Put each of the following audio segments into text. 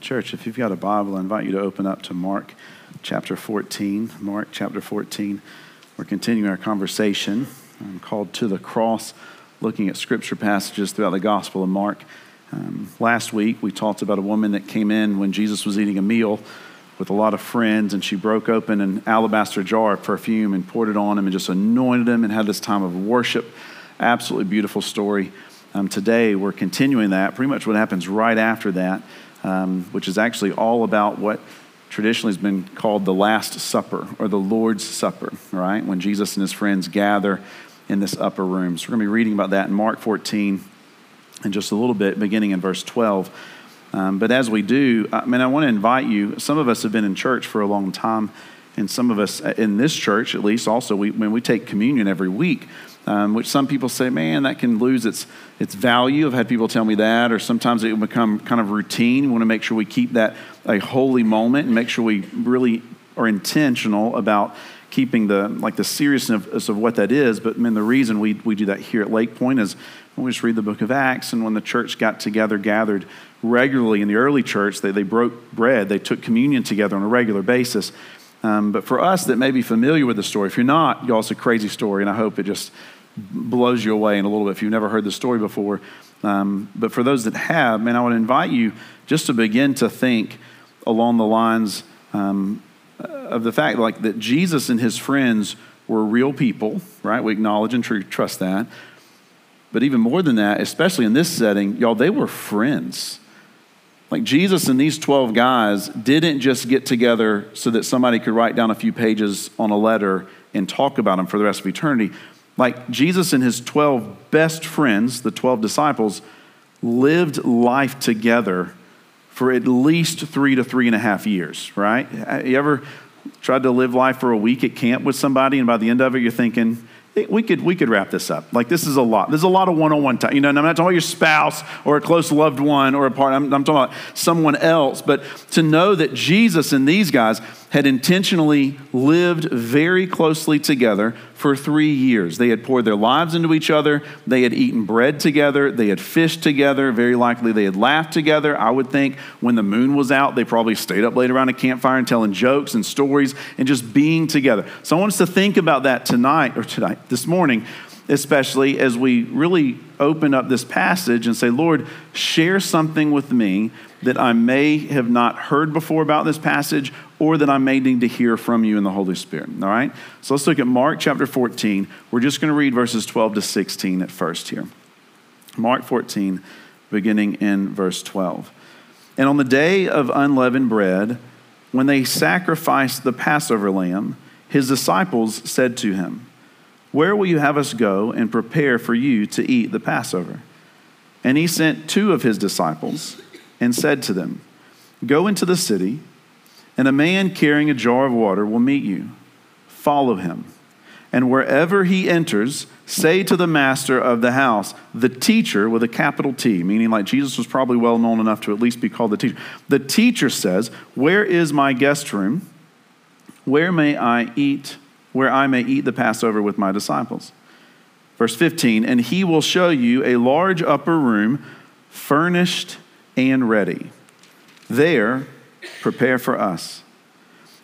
church, if you've got a Bible, I invite you to open up to Mark chapter 14. Mark chapter 14. We're continuing our conversation called To the Cross, looking at scripture passages throughout the Gospel of Mark. Um, last week, we talked about a woman that came in when Jesus was eating a meal with a lot of friends, and she broke open an alabaster jar of perfume and poured it on him and just anointed him and had this time of worship. Absolutely beautiful story. Um, today, we're continuing that, pretty much what happens right after that, um, which is actually all about what traditionally has been called the Last Supper or the Lord's Supper, right? When Jesus and his friends gather in this upper room. So we're going to be reading about that in Mark 14 in just a little bit, beginning in verse 12. Um, but as we do, I mean, I want to invite you. Some of us have been in church for a long time, and some of us uh, in this church, at least, also, we, when we take communion every week, um, which some people say, man, that can lose its, its value. I've had people tell me that, or sometimes it will become kind of routine. We want to make sure we keep that a holy moment and make sure we really are intentional about keeping the like the seriousness of what that is. But I mean, the reason we, we do that here at Lake Point is when we just read the book of Acts and when the church got together, gathered regularly in the early church, they, they broke bread, they took communion together on a regular basis. Um, but for us that may be familiar with the story, if you're not, y'all, it's a crazy story, and I hope it just blows you away in a little bit if you've never heard the story before. Um, but for those that have, man, I would invite you just to begin to think along the lines um, of the fact like that Jesus and his friends were real people, right? We acknowledge and tr- trust that. But even more than that, especially in this setting, y'all, they were friends. Like Jesus and these 12 guys didn't just get together so that somebody could write down a few pages on a letter and talk about them for the rest of eternity. Like Jesus and his 12 best friends, the 12 disciples, lived life together for at least three to three and a half years, right? You ever tried to live life for a week at camp with somebody, and by the end of it, you're thinking, we could we could wrap this up. Like this is a lot. There's a lot of one-on-one time. You know, I'm not talking about your spouse or a close loved one or a partner. I'm, I'm talking about someone else. But to know that Jesus and these guys had intentionally lived very closely together for three years. They had poured their lives into each other. They had eaten bread together. They had fished together. Very likely they had laughed together. I would think when the moon was out, they probably stayed up late around a campfire and telling jokes and stories and just being together. So I want us to think about that tonight or tonight, this morning, especially as we really open up this passage and say, Lord, share something with me that I may have not heard before about this passage or that I may need to hear from you in the Holy Spirit. All right? So let's look at Mark chapter 14. We're just going to read verses 12 to 16 at first here. Mark 14, beginning in verse 12. And on the day of unleavened bread, when they sacrificed the Passover lamb, his disciples said to him, Where will you have us go and prepare for you to eat the Passover? And he sent two of his disciples and said to them, Go into the city and a man carrying a jar of water will meet you. Follow him. And wherever he enters, say to the master of the house, the teacher with a capital T, meaning like Jesus was probably well known enough to at least be called the teacher. The teacher says, Where is my guest room? Where may I eat, where I may eat the Passover with my disciples? Verse 15, and he will show you a large upper room, furnished and ready. There, prepare for us.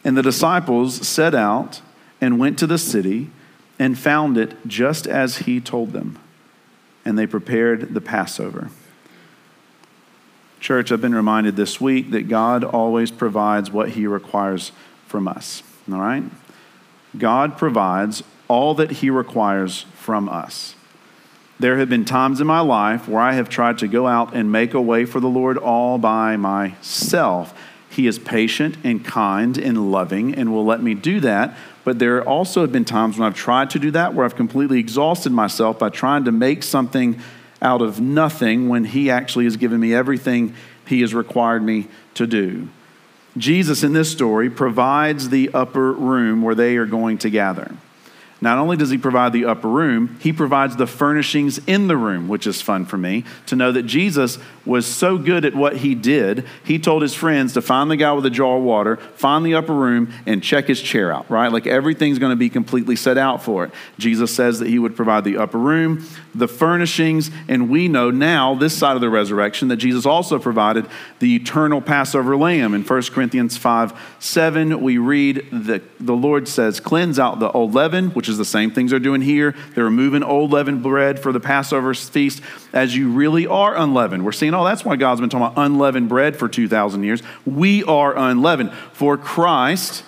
And the disciples set out and went to the city and found it just as he told them. And they prepared the Passover. Church, I've been reminded this week that God always provides what he requires from us. All right? God provides all that he requires from us. There have been times in my life where I have tried to go out and make a way for the Lord all by myself. He is patient and kind and loving and will let me do that. But there also have been times when I've tried to do that where I've completely exhausted myself by trying to make something out of nothing when He actually has given me everything He has required me to do. Jesus in this story provides the upper room where they are going to gather. Not only does he provide the upper room, he provides the furnishings in the room, which is fun for me to know that Jesus was so good at what he did. He told his friends to find the guy with a jar of water, find the upper room, and check his chair out, right? Like everything's going to be completely set out for it. Jesus says that he would provide the upper room, the furnishings, and we know now, this side of the resurrection, that Jesus also provided the eternal Passover lamb. In 1 Corinthians 5 7, we read that the Lord says, Cleanse out the old leaven, which is is the same things they're doing here. They're removing old leavened bread for the Passover feast as you really are unleavened. We're seeing, oh, that's why God's been talking about unleavened bread for 2,000 years. We are unleavened. For Christ,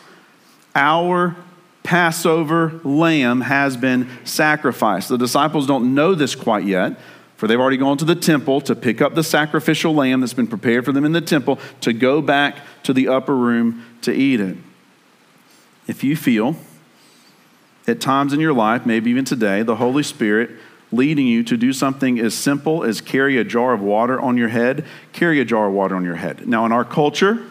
our Passover lamb has been sacrificed. The disciples don't know this quite yet, for they've already gone to the temple to pick up the sacrificial lamb that's been prepared for them in the temple to go back to the upper room to eat it. If you feel at times in your life, maybe even today, the Holy Spirit leading you to do something as simple as carry a jar of water on your head, carry a jar of water on your head. Now, in our culture,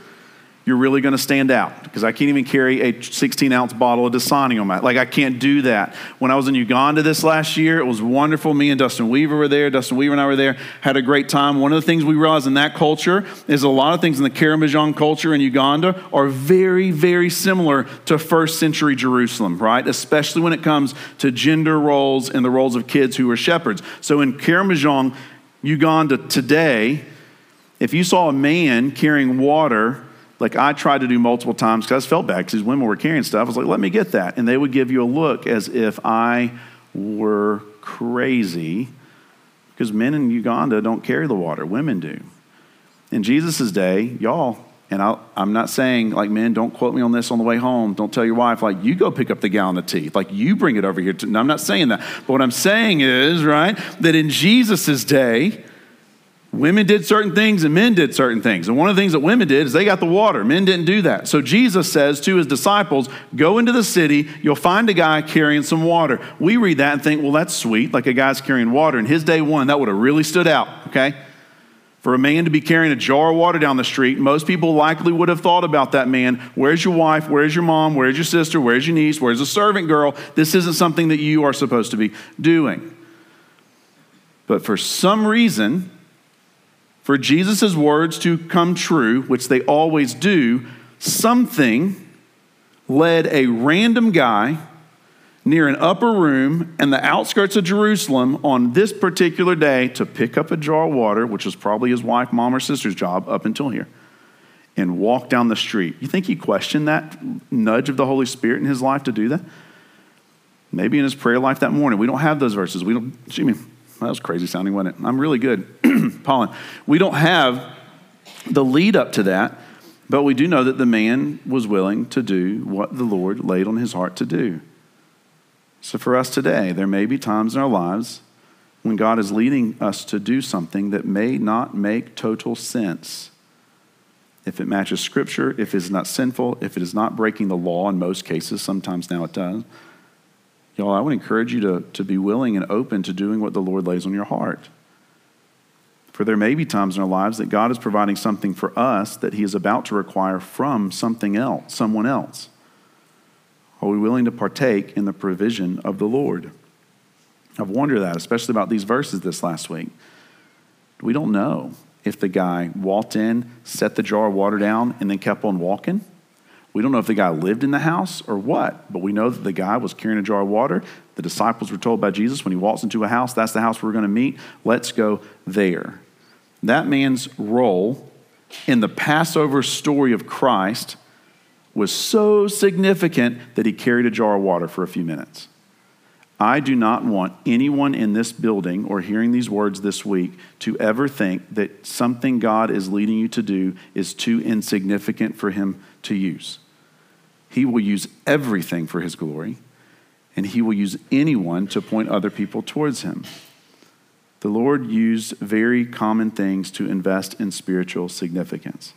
you're really going to stand out because I can't even carry a 16 ounce bottle of Dasani on my like I can't do that. When I was in Uganda this last year, it was wonderful. Me and Dustin Weaver were there. Dustin Weaver and I were there. Had a great time. One of the things we realized in that culture is a lot of things in the Karamojong culture in Uganda are very, very similar to first century Jerusalem, right? Especially when it comes to gender roles and the roles of kids who were shepherds. So in Karamojong, Uganda today, if you saw a man carrying water like I tried to do multiple times because I felt bad because these women were carrying stuff. I was like, let me get that. And they would give you a look as if I were crazy because men in Uganda don't carry the water, women do. In Jesus' day, y'all, and i am not saying, like, men, don't quote me on this on the way home. Don't tell your wife, like, you go pick up the gallon of tea. Like, you bring it over here. To, no, I'm not saying that. But what I'm saying is, right, that in Jesus' day, Women did certain things and men did certain things. And one of the things that women did is they got the water. Men didn't do that. So Jesus says to his disciples, Go into the city, you'll find a guy carrying some water. We read that and think, Well, that's sweet, like a guy's carrying water. In his day one, that would have really stood out, okay? For a man to be carrying a jar of water down the street, most people likely would have thought about that man. Where's your wife? Where's your mom? Where's your sister? Where's your niece? Where's the servant girl? This isn't something that you are supposed to be doing. But for some reason, for Jesus' words to come true, which they always do, something led a random guy near an upper room in the outskirts of Jerusalem on this particular day to pick up a jar of water, which was probably his wife, mom, or sister's job up until here, and walk down the street. You think he questioned that nudge of the Holy Spirit in his life to do that? Maybe in his prayer life that morning. We don't have those verses. We don't, excuse me, that was crazy sounding, wasn't it? I'm really good. Pollen. We don't have the lead up to that, but we do know that the man was willing to do what the Lord laid on his heart to do. So for us today, there may be times in our lives when God is leading us to do something that may not make total sense. If it matches Scripture, if it is not sinful, if it is not breaking the law in most cases, sometimes now it does Y'all, I would encourage you to, to be willing and open to doing what the Lord lays on your heart. For there may be times in our lives that God is providing something for us that He is about to require from something else, someone else. Are we willing to partake in the provision of the Lord? I've wondered that, especially about these verses this last week. We don't know if the guy walked in, set the jar of water down, and then kept on walking we don't know if the guy lived in the house or what, but we know that the guy was carrying a jar of water. The disciples were told by Jesus when he walks into a house, that's the house we're going to meet. Let's go there. That man's role in the Passover story of Christ was so significant that he carried a jar of water for a few minutes. I do not want anyone in this building or hearing these words this week to ever think that something God is leading you to do is too insignificant for him to use. He will use everything for his glory, and he will use anyone to point other people towards him. The Lord used very common things to invest in spiritual significance.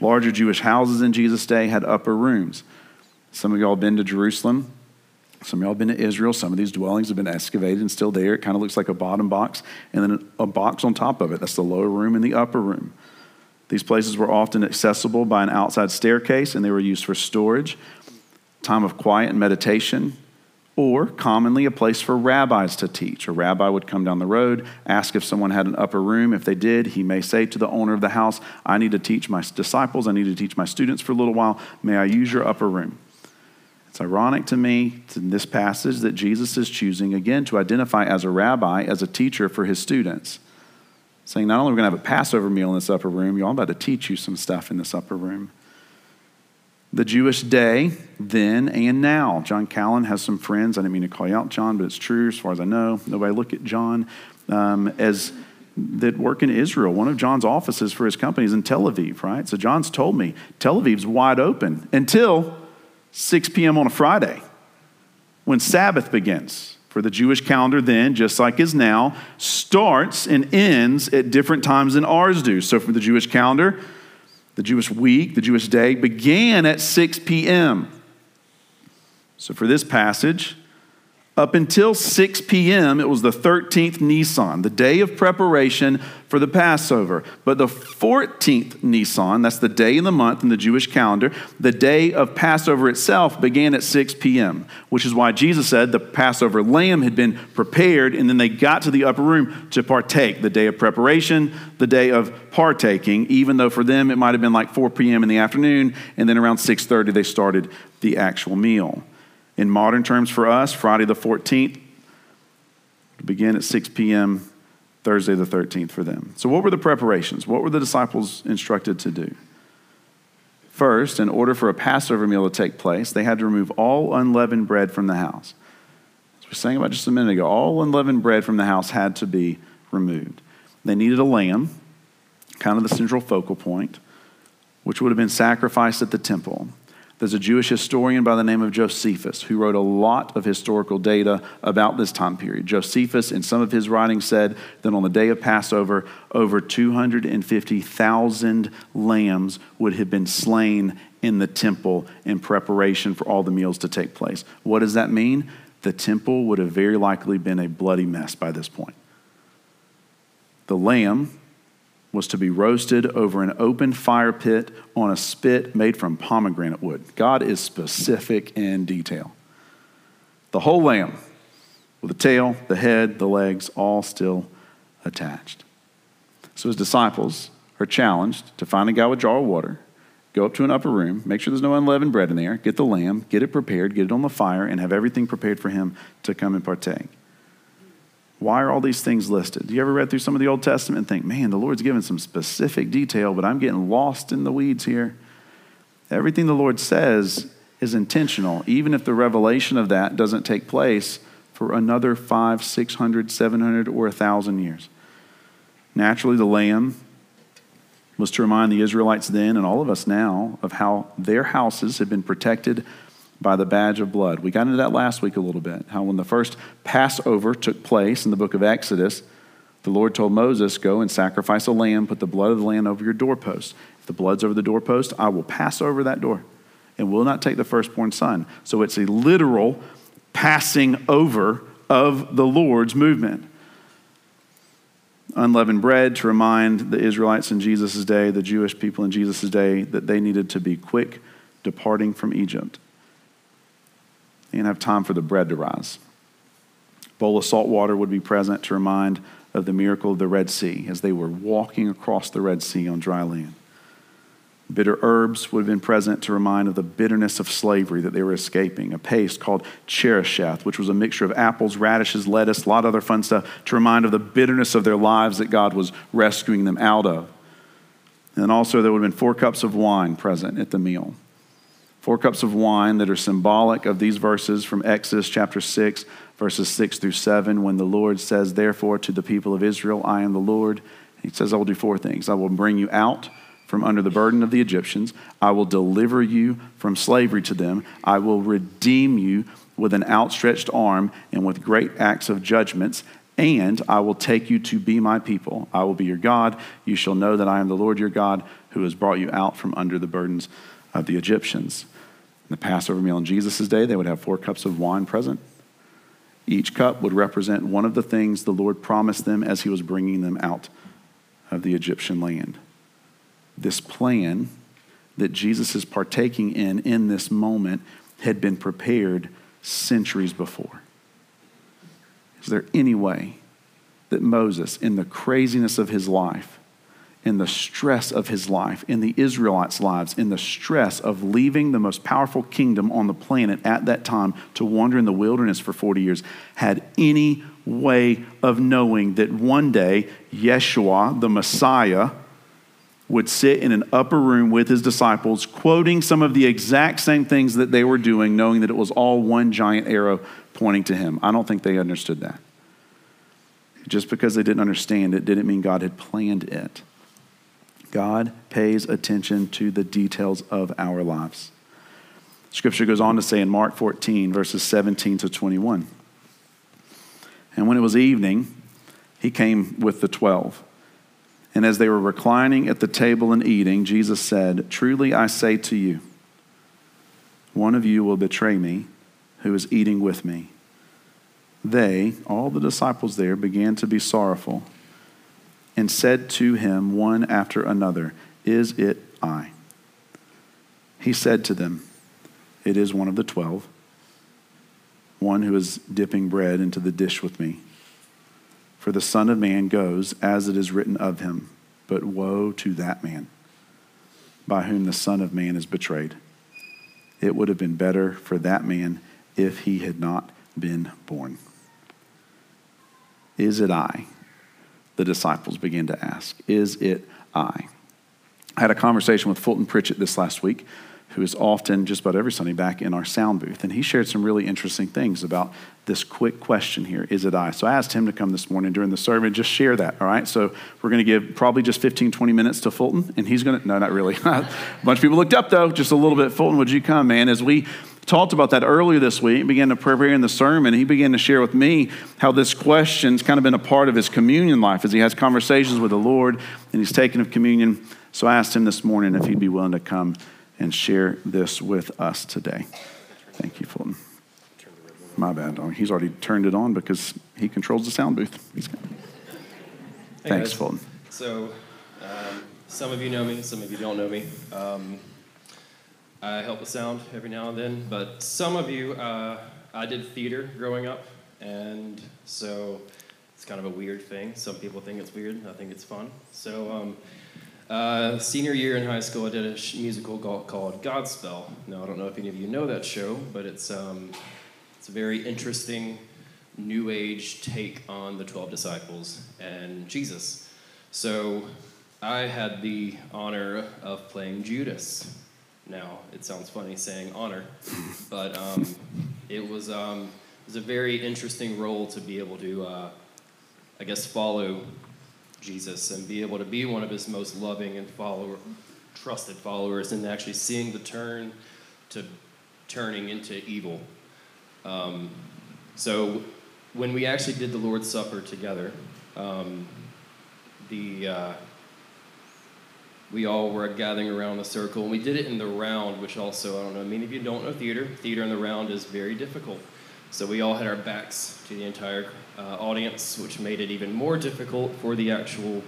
Larger Jewish houses in Jesus' day had upper rooms. Some of y'all have been to Jerusalem. Some of y'all have been to Israel. Some of these dwellings have been excavated and still there. It kind of looks like a bottom box, and then a box on top of it. That's the lower room and the upper room. These places were often accessible by an outside staircase and they were used for storage, time of quiet and meditation, or commonly a place for rabbis to teach. A rabbi would come down the road, ask if someone had an upper room. If they did, he may say to the owner of the house, I need to teach my disciples, I need to teach my students for a little while. May I use your upper room? It's ironic to me in this passage that Jesus is choosing, again, to identify as a rabbi, as a teacher for his students. Saying, not only are we going to have a Passover meal in this upper room, I'm about to teach you some stuff in this upper room the Jewish day then and now. John Callan has some friends. I didn't mean to call you out, John, but it's true as far as I know. Nobody look at John um, as that work in Israel. One of John's offices for his company is in Tel Aviv, right? So John's told me Tel Aviv's wide open until 6 p.m. on a Friday when Sabbath begins. For the Jewish calendar, then, just like is now, starts and ends at different times than ours do. So for the Jewish calendar, the Jewish week, the Jewish day, began at 6 p.m. So for this passage, up until 6 p.m., it was the 13th Nisan, the day of preparation for the Passover. But the 14th Nisan, that's the day in the month in the Jewish calendar, the day of Passover itself began at 6 p.m., which is why Jesus said the Passover lamb had been prepared, and then they got to the upper room to partake. The day of preparation, the day of partaking, even though for them it might have been like 4 p.m. in the afternoon, and then around 6.30 they started the actual meal. In modern terms for us, Friday the 14th begin at 6 p.m., Thursday the 13th for them. So, what were the preparations? What were the disciples instructed to do? First, in order for a Passover meal to take place, they had to remove all unleavened bread from the house. As we saying about just a minute ago, all unleavened bread from the house had to be removed. They needed a lamb, kind of the central focal point, which would have been sacrificed at the temple. There's a Jewish historian by the name of Josephus who wrote a lot of historical data about this time period. Josephus, in some of his writings, said that on the day of Passover, over 250,000 lambs would have been slain in the temple in preparation for all the meals to take place. What does that mean? The temple would have very likely been a bloody mess by this point. The lamb was to be roasted over an open fire pit on a spit made from pomegranate wood. God is specific in detail. The whole lamb, with the tail, the head, the legs, all still attached. So his disciples are challenged to find a guy with a jar of water, go up to an upper room, make sure there's no unleavened bread in there, get the lamb, get it prepared, get it on the fire, and have everything prepared for him to come and partake. Why are all these things listed? Do you ever read through some of the Old Testament and think, man, the Lord's given some specific detail, but I'm getting lost in the weeds here? Everything the Lord says is intentional, even if the revelation of that doesn't take place for another five, six hundred, seven hundred, or a thousand years. Naturally, the Lamb was to remind the Israelites then and all of us now of how their houses had been protected by the badge of blood. We got into that last week a little bit. How when the first Passover took place in the book of Exodus, the Lord told Moses, Go and sacrifice a lamb, put the blood of the lamb over your doorpost. If the blood's over the doorpost, I will pass over that door and will not take the firstborn son. So it's a literal passing over of the Lord's movement. Unleavened bread to remind the Israelites in Jesus' day, the Jewish people in Jesus' day, that they needed to be quick departing from Egypt and have time for the bread to rise. A bowl of salt water would be present to remind of the miracle of the Red Sea as they were walking across the Red Sea on dry land. Bitter herbs would have been present to remind of the bitterness of slavery that they were escaping. A paste called cheresheth, which was a mixture of apples, radishes, lettuce, a lot of other fun stuff to remind of the bitterness of their lives that God was rescuing them out of. And also, there would have been four cups of wine present at the meal four cups of wine that are symbolic of these verses from Exodus chapter 6, verses 6 through 7, when the Lord says, Therefore, to the people of Israel, I am the Lord. He says, I will do four things. I will bring you out from under the burden of the Egyptians. I will deliver you from slavery to them. I will redeem you with an outstretched arm and with great acts of judgments. And I will take you to be my people. I will be your God. You shall know that I am the Lord your God who has brought you out from under the burdens of the Egyptians. In the Passover meal in Jesus' day, they would have four cups of wine present. Each cup would represent one of the things the Lord promised them as he was bringing them out of the Egyptian land. This plan that Jesus is partaking in in this moment had been prepared centuries before. Is there any way that Moses, in the craziness of his life, in the stress of his life, in the Israelites' lives, in the stress of leaving the most powerful kingdom on the planet at that time to wander in the wilderness for 40 years, had any way of knowing that one day Yeshua, the Messiah, would sit in an upper room with his disciples, quoting some of the exact same things that they were doing, knowing that it was all one giant arrow pointing to him. I don't think they understood that. Just because they didn't understand it didn't mean God had planned it. God pays attention to the details of our lives. Scripture goes on to say in Mark 14, verses 17 to 21. And when it was evening, he came with the twelve. And as they were reclining at the table and eating, Jesus said, Truly I say to you, one of you will betray me who is eating with me. They, all the disciples there, began to be sorrowful and said to him one after another, Is it I? He said to them, It is one of the twelve, one who is dipping bread into the dish with me. For the Son of Man goes as it is written of him, but woe to that man by whom the Son of Man is betrayed. It would have been better for that man if he had not been born. Is it I? The disciples began to ask. Is it I? I had a conversation with Fulton Pritchett this last week who is often, just about every Sunday, back in our sound booth. And he shared some really interesting things about this quick question here Is it I? So I asked him to come this morning during the sermon, just share that, all right? So we're going to give probably just 15, 20 minutes to Fulton, and he's going to, no, not really. a bunch of people looked up, though, just a little bit. Fulton, would you come, man? As we talked about that earlier this week, began to prepare in the sermon. He began to share with me how this question's kind of been a part of his communion life as he has conversations with the Lord and he's taken of communion. So I asked him this morning if he'd be willing to come and share this with us today. Thank you, Fulton. My bad. Oh, he's already turned it on because he controls the sound booth. He's hey Thanks, guys. Fulton. So, um, some of you know me, some of you don't know me. Um, I help with sound every now and then, but some of you, uh, I did theater growing up, and so it's kind of a weird thing. Some people think it's weird, I think it's fun. So, um, uh, senior year in high school, I did a sh- musical called Godspell. Now, I don't know if any of you know that show, but it's, um, it's a very interesting new age take on the 12 disciples and Jesus. So, I had the honor of playing Judas. Now, it sounds funny saying honor, but um, it, was, um, it was a very interesting role to be able to, uh, I guess, follow Jesus and be able to be one of his most loving and follower, trusted followers, and actually seeing the turn to turning into evil. Um, so when we actually did the Lord's Supper together, um, the uh, we all were gathering around the circle, and we did it in the round, which also I don't know. Many of you don't know theater. Theater in the round is very difficult. So we all had our backs to the entire uh, audience, which made it even more difficult for the actual,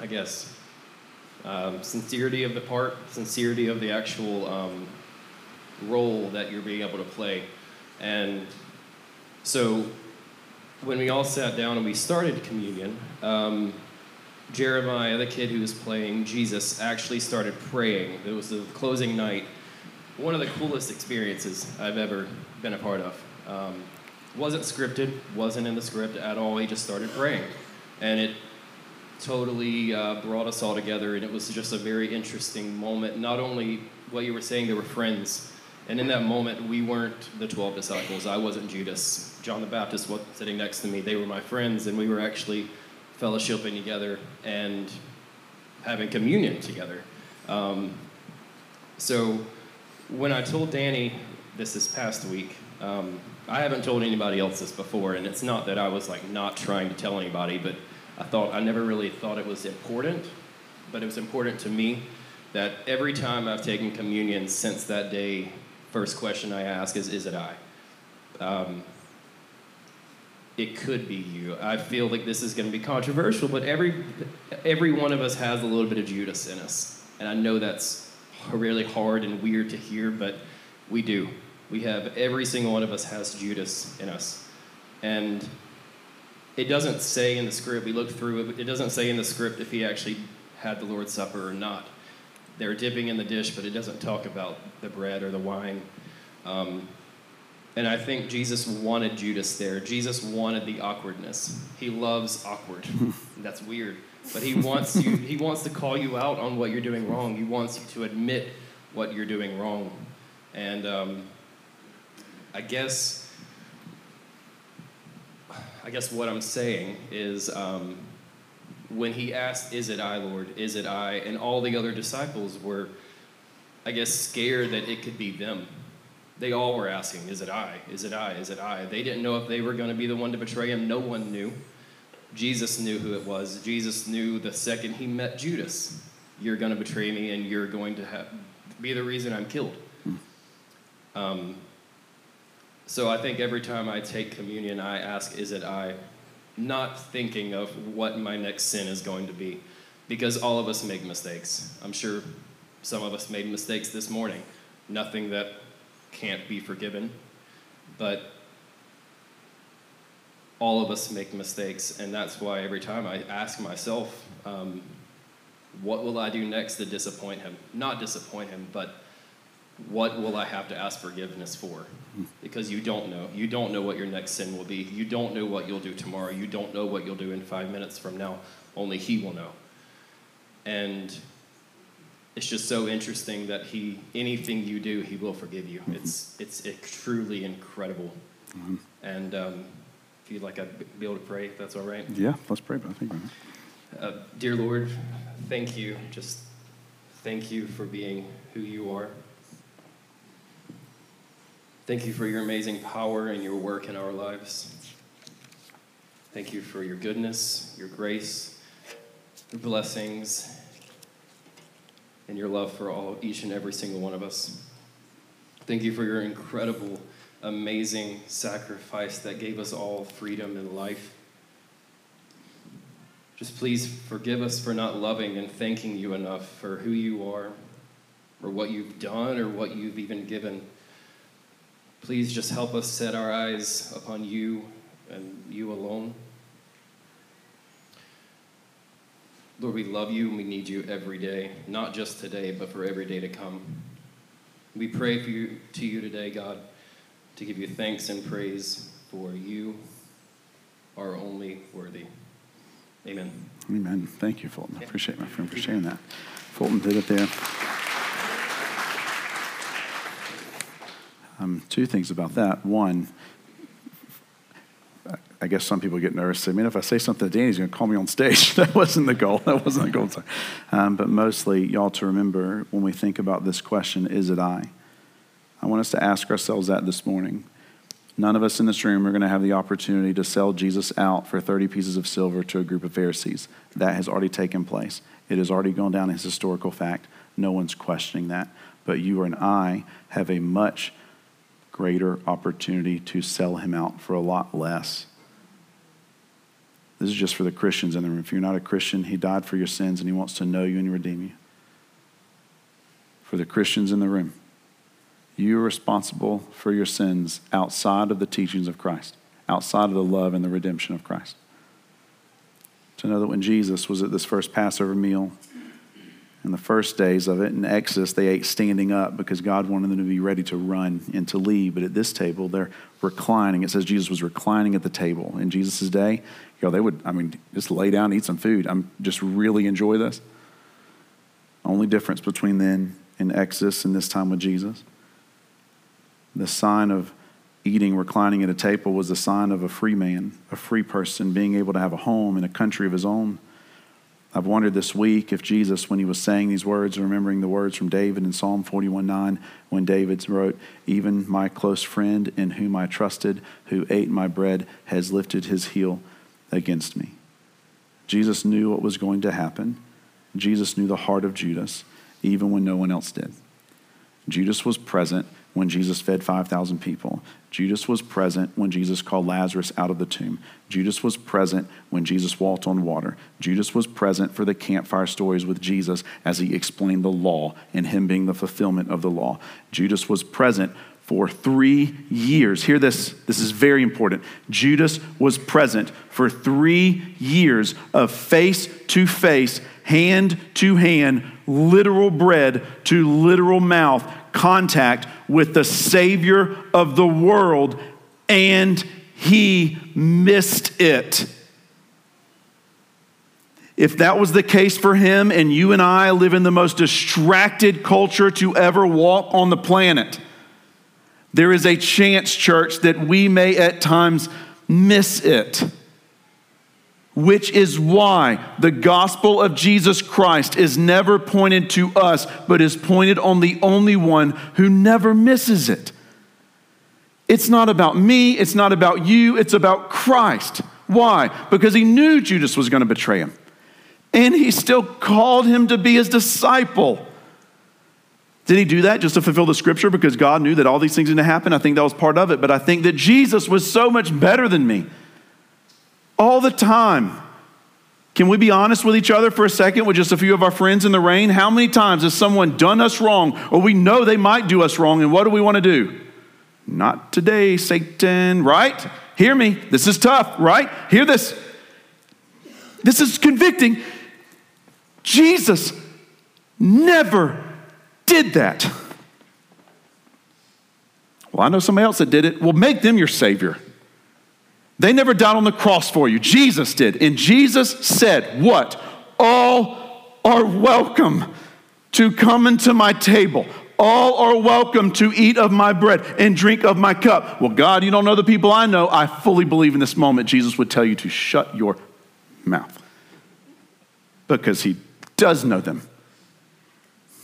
I guess, um, sincerity of the part, sincerity of the actual um, role that you're being able to play. And so when we all sat down and we started communion, um, Jeremiah, the kid who was playing Jesus, actually started praying. It was the closing night. One of the coolest experiences I've ever been a part of. Um, wasn't scripted, wasn't in the script at all. He just started praying. And it totally uh, brought us all together. And it was just a very interesting moment. Not only what you were saying, they were friends. And in that moment, we weren't the 12 disciples. I wasn't Judas. John the Baptist was sitting next to me. They were my friends, and we were actually fellowshipping together and having communion together. Um, so when I told Danny this this past week, um, I haven't told anybody else this before, and it's not that I was like not trying to tell anybody, but I thought I never really thought it was important, but it was important to me that every time I've taken communion since that day, first question I ask is, "Is it I?" Um, it could be you. I feel like this is going to be controversial, but every every one of us has a little bit of Judas in us, and I know that's really hard and weird to hear, but we do. We have every single one of us has Judas in us. And it doesn't say in the script, we looked through it, it doesn't say in the script if he actually had the Lord's Supper or not. They're dipping in the dish, but it doesn't talk about the bread or the wine. Um, and I think Jesus wanted Judas there. Jesus wanted the awkwardness. He loves awkward. That's weird. But he wants you he wants to call you out on what you're doing wrong. He wants you to admit what you're doing wrong. And um, I guess I guess what I'm saying is um, when he asked, Is it I, Lord? Is it I? And all the other disciples were, I guess, scared that it could be them. They all were asking, Is it I? Is it I? Is it I? They didn't know if they were going to be the one to betray him. No one knew. Jesus knew who it was. Jesus knew the second he met Judas, You're going to betray me and you're going to have, be the reason I'm killed. Um, so I think every time I take communion, I ask, Is it I? Not thinking of what my next sin is going to be. Because all of us make mistakes. I'm sure some of us made mistakes this morning. Nothing that can't be forgiven. But all of us make mistakes, and that's why every time I ask myself, um, what will I do next to disappoint him? Not disappoint him, but what will I have to ask forgiveness for? Because you don't know. You don't know what your next sin will be. You don't know what you'll do tomorrow. You don't know what you'll do in five minutes from now. Only He will know. And it's just so interesting that He, anything you do, He will forgive you. It's, it's truly incredible. Mm-hmm. And um, if you'd like, I'd be able to pray, if that's all right. Yeah, let's pray. I think. Uh, dear Lord, thank you. Just thank you for being who you are. Thank you for your amazing power and your work in our lives. Thank you for your goodness, your grace, your blessings, and your love for all, each and every single one of us. Thank you for your incredible, amazing sacrifice that gave us all freedom and life. Just please forgive us for not loving and thanking you enough for who you are, or what you've done, or what you've even given. Please just help us set our eyes upon you and you alone. Lord, we love you and we need you every day, not just today, but for every day to come. We pray for you, to you today, God, to give you thanks and praise for you are only worthy. Amen. Amen. Thank you, Fulton. I appreciate my friend for sharing that. Fulton did it there. Um, two things about that. One, I guess some people get nervous. I mean, if I say something to Danny, he's going to call me on stage. that wasn't the goal. That wasn't the goal. Um, but mostly, y'all to remember when we think about this question, is it I? I want us to ask ourselves that this morning. None of us in this room are going to have the opportunity to sell Jesus out for 30 pieces of silver to a group of Pharisees. That has already taken place. It has already gone down as historical fact. No one's questioning that. But you and I have a much greater opportunity to sell him out for a lot less. This is just for the Christians in the room. If you're not a Christian, he died for your sins and he wants to know you and redeem you. For the Christians in the room, you are responsible for your sins outside of the teachings of Christ, outside of the love and the redemption of Christ. To know that when Jesus was at this first Passover meal, in the first days of it. In Exodus, they ate standing up because God wanted them to be ready to run and to leave. But at this table, they're reclining. It says Jesus was reclining at the table. In Jesus' day, know, they would, I mean, just lay down, eat some food. I'm just really enjoy this. Only difference between then and Exodus and this time with Jesus. The sign of eating, reclining at a table was the sign of a free man, a free person being able to have a home in a country of his own I've wondered this week if Jesus, when he was saying these words, remembering the words from David in Psalm 41 9, when David wrote, Even my close friend in whom I trusted, who ate my bread, has lifted his heel against me. Jesus knew what was going to happen. Jesus knew the heart of Judas, even when no one else did. Judas was present when Jesus fed 5,000 people. Judas was present when Jesus called Lazarus out of the tomb. Judas was present when Jesus walked on water. Judas was present for the campfire stories with Jesus as he explained the law and him being the fulfillment of the law. Judas was present for three years. Hear this, this is very important. Judas was present for three years of face to face, hand to hand, literal bread to literal mouth contact with the Savior of the world, and he missed it. If that was the case for him, and you and I live in the most distracted culture to ever walk on the planet, there is a chance, church, that we may at times miss it. Which is why the gospel of Jesus Christ is never pointed to us, but is pointed on the only one who never misses it. It's not about me, it's not about you, it's about Christ. Why? Because he knew Judas was going to betray him. And he still called him to be his disciple. Did he do that just to fulfill the scripture because God knew that all these things were going to happen? I think that was part of it. But I think that Jesus was so much better than me all the time. Can we be honest with each other for a second with just a few of our friends in the rain? How many times has someone done us wrong or we know they might do us wrong and what do we want to do? Not today, Satan, right? Hear me. This is tough, right? Hear this. This is convicting. Jesus never did that? Well, I know somebody else that did it. Well, make them your Savior. They never died on the cross for you. Jesus did. And Jesus said, What? All are welcome to come into my table. All are welcome to eat of my bread and drink of my cup. Well, God, you don't know the people I know. I fully believe in this moment Jesus would tell you to shut your mouth because he does know them.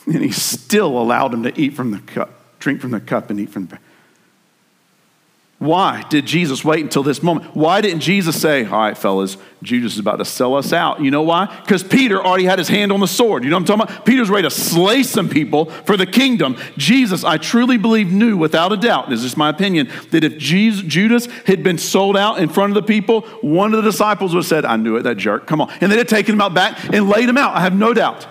And he still allowed him to eat from the cup, drink from the cup, and eat from the why did Jesus wait until this moment? Why didn't Jesus say, All right, fellas, Judas is about to sell us out? You know why? Because Peter already had his hand on the sword. You know what I'm talking about? Peter's ready to slay some people for the kingdom. Jesus, I truly believe, knew without a doubt, this is my opinion, that if Jesus, Judas had been sold out in front of the people, one of the disciples would have said, I knew it, that jerk, come on. And they'd have taken him out back and laid him out. I have no doubt.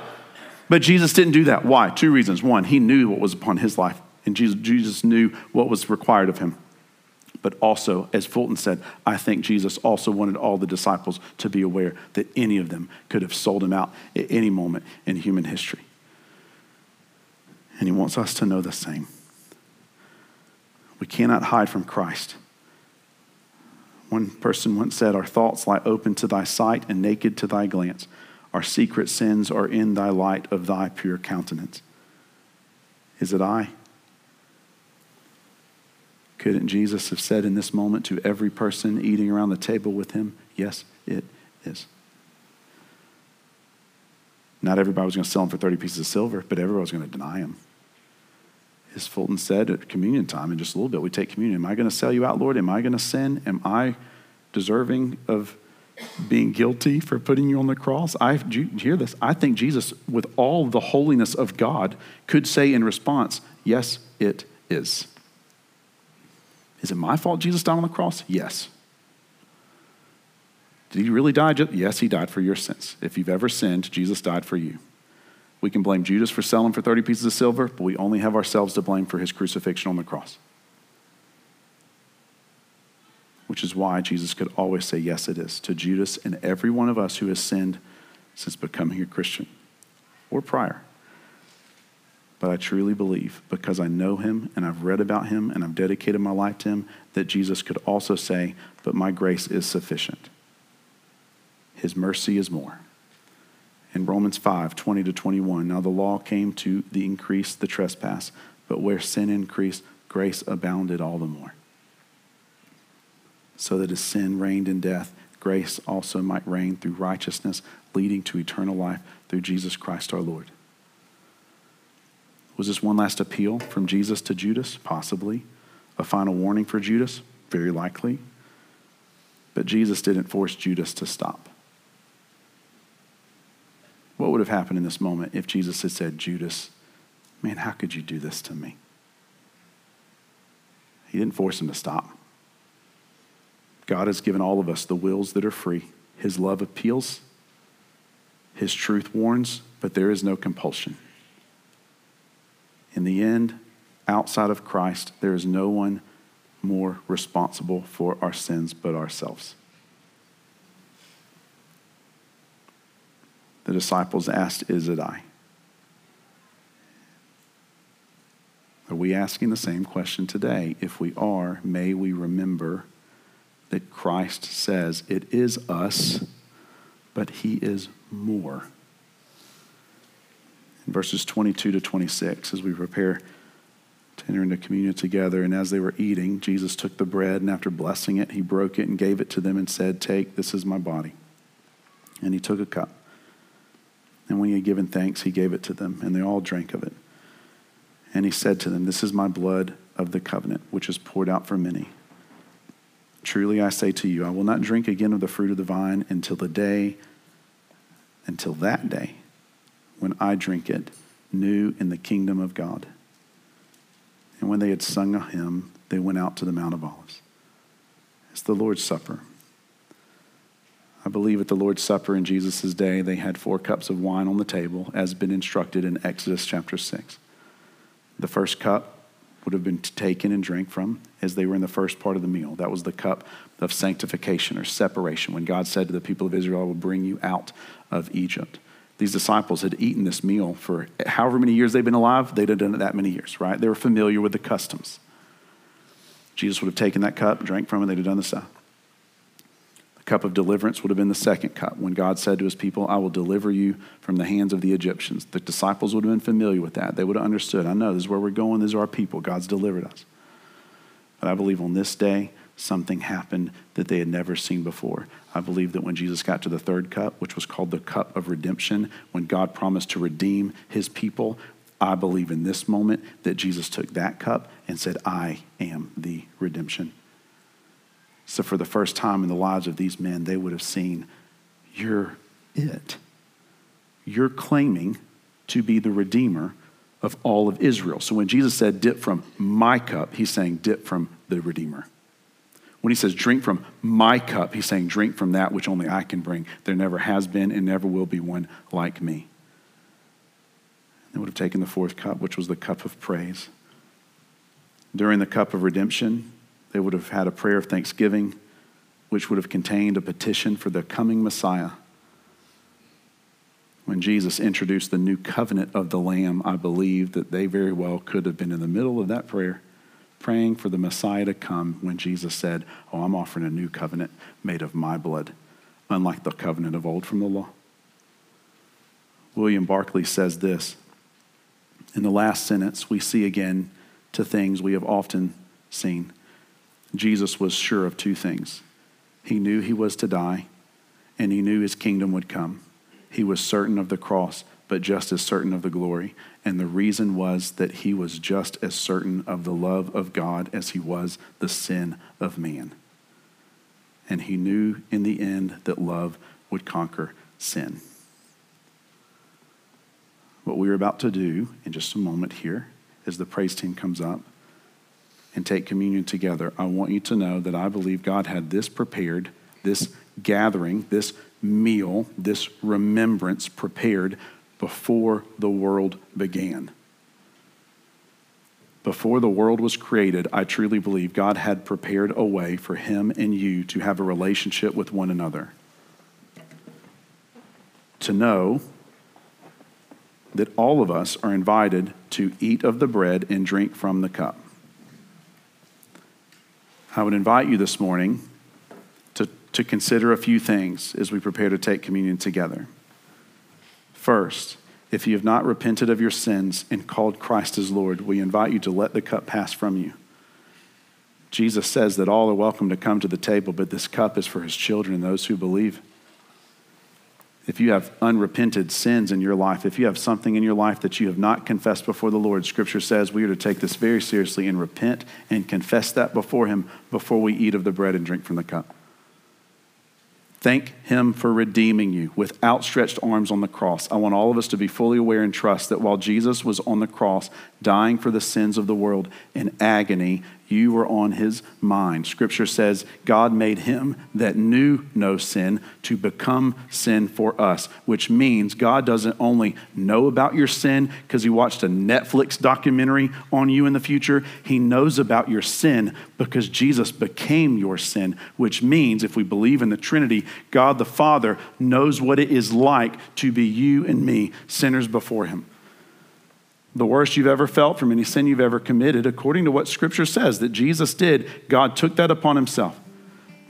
But Jesus didn't do that. Why? Two reasons. One, he knew what was upon his life, and Jesus, Jesus knew what was required of him. But also, as Fulton said, I think Jesus also wanted all the disciples to be aware that any of them could have sold him out at any moment in human history. And he wants us to know the same. We cannot hide from Christ. One person once said, Our thoughts lie open to thy sight and naked to thy glance. Our secret sins are in thy light of thy pure countenance. Is it I? Couldn't Jesus have said in this moment to every person eating around the table with him, Yes, it is. Not everybody was going to sell him for 30 pieces of silver, but everybody was going to deny him. As Fulton said at communion time, in just a little bit, we take communion. Am I going to sell you out, Lord? Am I going to sin? Am I deserving of being guilty for putting you on the cross. I hear this. I think Jesus, with all the holiness of God, could say in response, Yes, it is. Is it my fault Jesus died on the cross? Yes. Did he really die? Yes, he died for your sins. If you've ever sinned, Jesus died for you. We can blame Judas for selling for 30 pieces of silver, but we only have ourselves to blame for his crucifixion on the cross which is why Jesus could always say, Yes, it is, to Judas and every one of us who has sinned since becoming a Christian or prior. But I truly believe, because I know him and I've read about him and I've dedicated my life to him, that Jesus could also say, But my grace is sufficient. His mercy is more. In Romans 5 20 to 21, now the law came to the increase the trespass, but where sin increased, grace abounded all the more so that as sin reigned in death, grace also might reign through righteousness, leading to eternal life through Jesus Christ our Lord. Was this one last appeal from Jesus to Judas? Possibly. A final warning for Judas? Very likely. But Jesus didn't force Judas to stop. What would have happened in this moment if Jesus had said, Judas, man, how could you do this to me? He didn't force him to stop. God has given all of us the wills that are free. His love appeals, His truth warns, but there is no compulsion. In the end, outside of Christ, there is no one more responsible for our sins but ourselves. The disciples asked, Is it I? Are we asking the same question today? If we are, may we remember that Christ says it is us, but he is more. In verses 22 to 26, as we prepare to enter into communion together, and as they were eating, Jesus took the bread, and after blessing it, he broke it and gave it to them and said, Take, this is my body. And he took a cup. And when he had given thanks, he gave it to them, and they all drank of it. And he said to them, This is my blood of the covenant, which is poured out for many. Truly I say to you, I will not drink again of the fruit of the vine until the day, until that day, when I drink it new in the kingdom of God. And when they had sung a hymn, they went out to the Mount of Olives. It's the Lord's Supper. I believe at the Lord's Supper in Jesus' day, they had four cups of wine on the table, as been instructed in Exodus chapter 6. The first cup would have been taken and drank from as they were in the first part of the meal. That was the cup of sanctification or separation when God said to the people of Israel, I will bring you out of Egypt. These disciples had eaten this meal for however many years they've been alive, they'd have done it that many years, right? They were familiar with the customs. Jesus would have taken that cup, drank from it, they'd have done the same cup of deliverance would have been the second cup when God said to his people, I will deliver you from the hands of the Egyptians. The disciples would have been familiar with that. They would have understood. I know this is where we're going. These are our people. God's delivered us. But I believe on this day, something happened that they had never seen before. I believe that when Jesus got to the third cup, which was called the cup of redemption, when God promised to redeem his people, I believe in this moment that Jesus took that cup and said, I am the redemption so, for the first time in the lives of these men, they would have seen, You're it. You're claiming to be the Redeemer of all of Israel. So, when Jesus said, Dip from my cup, he's saying, Dip from the Redeemer. When he says, Drink from my cup, he's saying, Drink from that which only I can bring. There never has been and never will be one like me. They would have taken the fourth cup, which was the cup of praise. During the cup of redemption, they would have had a prayer of thanksgiving, which would have contained a petition for the coming Messiah. When Jesus introduced the new covenant of the Lamb, I believe that they very well could have been in the middle of that prayer, praying for the Messiah to come when Jesus said, Oh, I'm offering a new covenant made of my blood, unlike the covenant of old from the law. William Barclay says this In the last sentence, we see again two things we have often seen. Jesus was sure of two things. He knew he was to die, and he knew his kingdom would come. He was certain of the cross, but just as certain of the glory. And the reason was that he was just as certain of the love of God as he was the sin of man. And he knew in the end that love would conquer sin. What we're about to do in just a moment here, as the praise team comes up, and take communion together, I want you to know that I believe God had this prepared, this gathering, this meal, this remembrance prepared before the world began. Before the world was created, I truly believe God had prepared a way for him and you to have a relationship with one another. To know that all of us are invited to eat of the bread and drink from the cup. I would invite you this morning to, to consider a few things as we prepare to take communion together. First, if you have not repented of your sins and called Christ as Lord, we invite you to let the cup pass from you. Jesus says that all are welcome to come to the table, but this cup is for his children and those who believe if you have unrepented sins in your life, if you have something in your life that you have not confessed before the Lord, Scripture says we are to take this very seriously and repent and confess that before Him before we eat of the bread and drink from the cup. Thank Him for redeeming you with outstretched arms on the cross. I want all of us to be fully aware and trust that while Jesus was on the cross, dying for the sins of the world in agony, You were on his mind. Scripture says God made him that knew no sin to become sin for us, which means God doesn't only know about your sin because he watched a Netflix documentary on you in the future, he knows about your sin because Jesus became your sin, which means if we believe in the Trinity, God the Father knows what it is like to be you and me, sinners before him the worst you've ever felt from any sin you've ever committed, according to what Scripture says that Jesus did, God took that upon himself.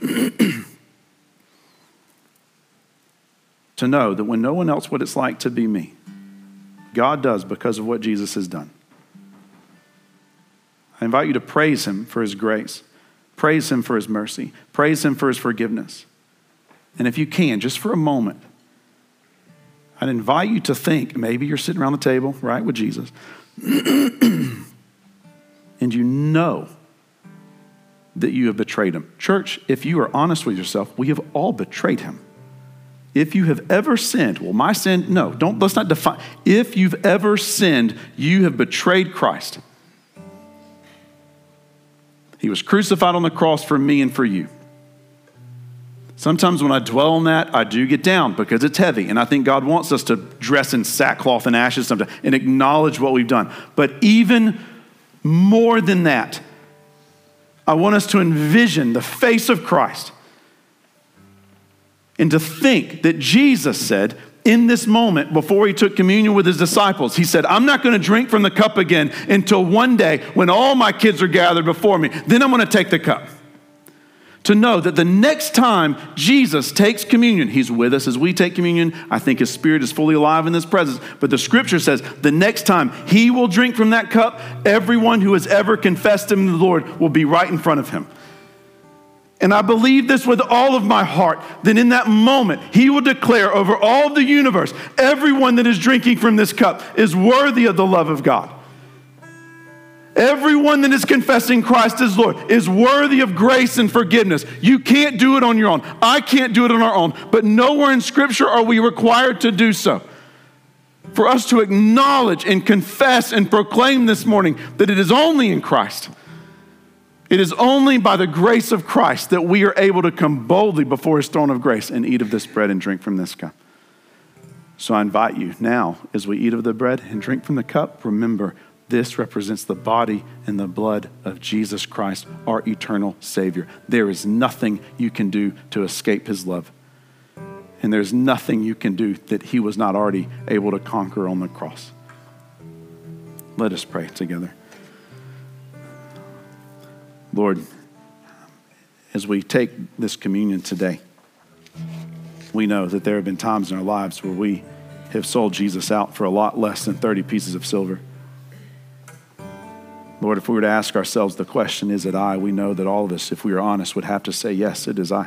to know that when no one else what it's like to be me, God does because of what Jesus has done. I invite you to praise him for his grace, praise him for his mercy, praise him for his forgiveness. And if you can, just for a moment, I'd invite you to think maybe you're sitting around the table, right, with Jesus, and you know that you have betrayed him. Church, if you are honest with yourself, we have all betrayed him. If you have ever sinned, well, my sin, no, don't, let's not define. If you've ever sinned, you have betrayed Christ. He was crucified on the cross for me and for you. Sometimes when I dwell on that, I do get down because it's heavy. And I think God wants us to dress in sackcloth and ashes sometimes and acknowledge what we've done. But even more than that, I want us to envision the face of Christ and to think that Jesus said, in this moment before he took communion with his disciples. He said, I'm not going to drink from the cup again until one day when all my kids are gathered before me. Then I'm going to take the cup to know that the next time Jesus takes communion, he's with us as we take communion. I think his spirit is fully alive in this presence. But the scripture says the next time he will drink from that cup, everyone who has ever confessed him to the Lord will be right in front of him. And I believe this with all of my heart that in that moment, he will declare over all the universe everyone that is drinking from this cup is worthy of the love of God. Everyone that is confessing Christ as Lord is worthy of grace and forgiveness. You can't do it on your own. I can't do it on our own. But nowhere in Scripture are we required to do so. For us to acknowledge and confess and proclaim this morning that it is only in Christ. It is only by the grace of Christ that we are able to come boldly before his throne of grace and eat of this bread and drink from this cup. So I invite you now, as we eat of the bread and drink from the cup, remember this represents the body and the blood of Jesus Christ, our eternal Savior. There is nothing you can do to escape His love. And there's nothing you can do that He was not already able to conquer on the cross. Let us pray together. Lord, as we take this communion today, we know that there have been times in our lives where we have sold Jesus out for a lot less than 30 pieces of silver. Lord, if we were to ask ourselves the question, is it I? We know that all of us, if we are honest, would have to say, yes, it is I.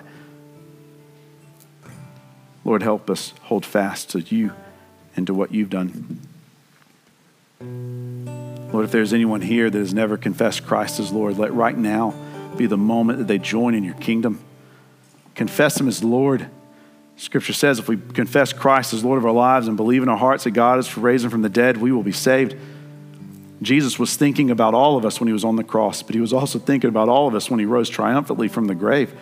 Lord, help us hold fast to you and to what you've done. Lord, if there's anyone here that has never confessed Christ as Lord, let right now be the moment that they join in your kingdom. Confess Him as Lord. Scripture says if we confess Christ as Lord of our lives and believe in our hearts that God is raised from the dead, we will be saved. Jesus was thinking about all of us when he was on the cross, but he was also thinking about all of us when he rose triumphantly from the grave.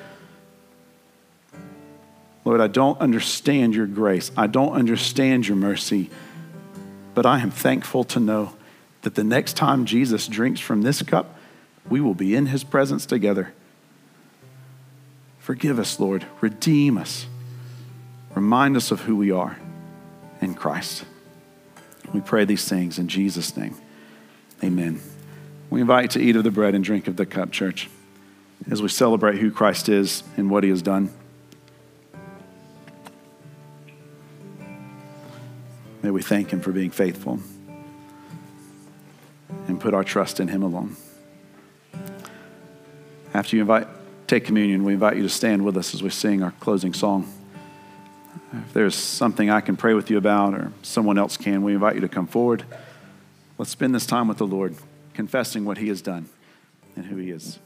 Lord, I don't understand your grace. I don't understand your mercy, but I am thankful to know that the next time Jesus drinks from this cup, we will be in his presence together. Forgive us, Lord. Redeem us. Remind us of who we are in Christ. We pray these things in Jesus' name. Amen. We invite you to eat of the bread and drink of the cup, church, as we celebrate who Christ is and what he has done. May we thank him for being faithful and put our trust in him alone. After you invite, take communion, we invite you to stand with us as we sing our closing song. If there's something I can pray with you about or someone else can, we invite you to come forward. Let's spend this time with the Lord, confessing what He has done and who He is.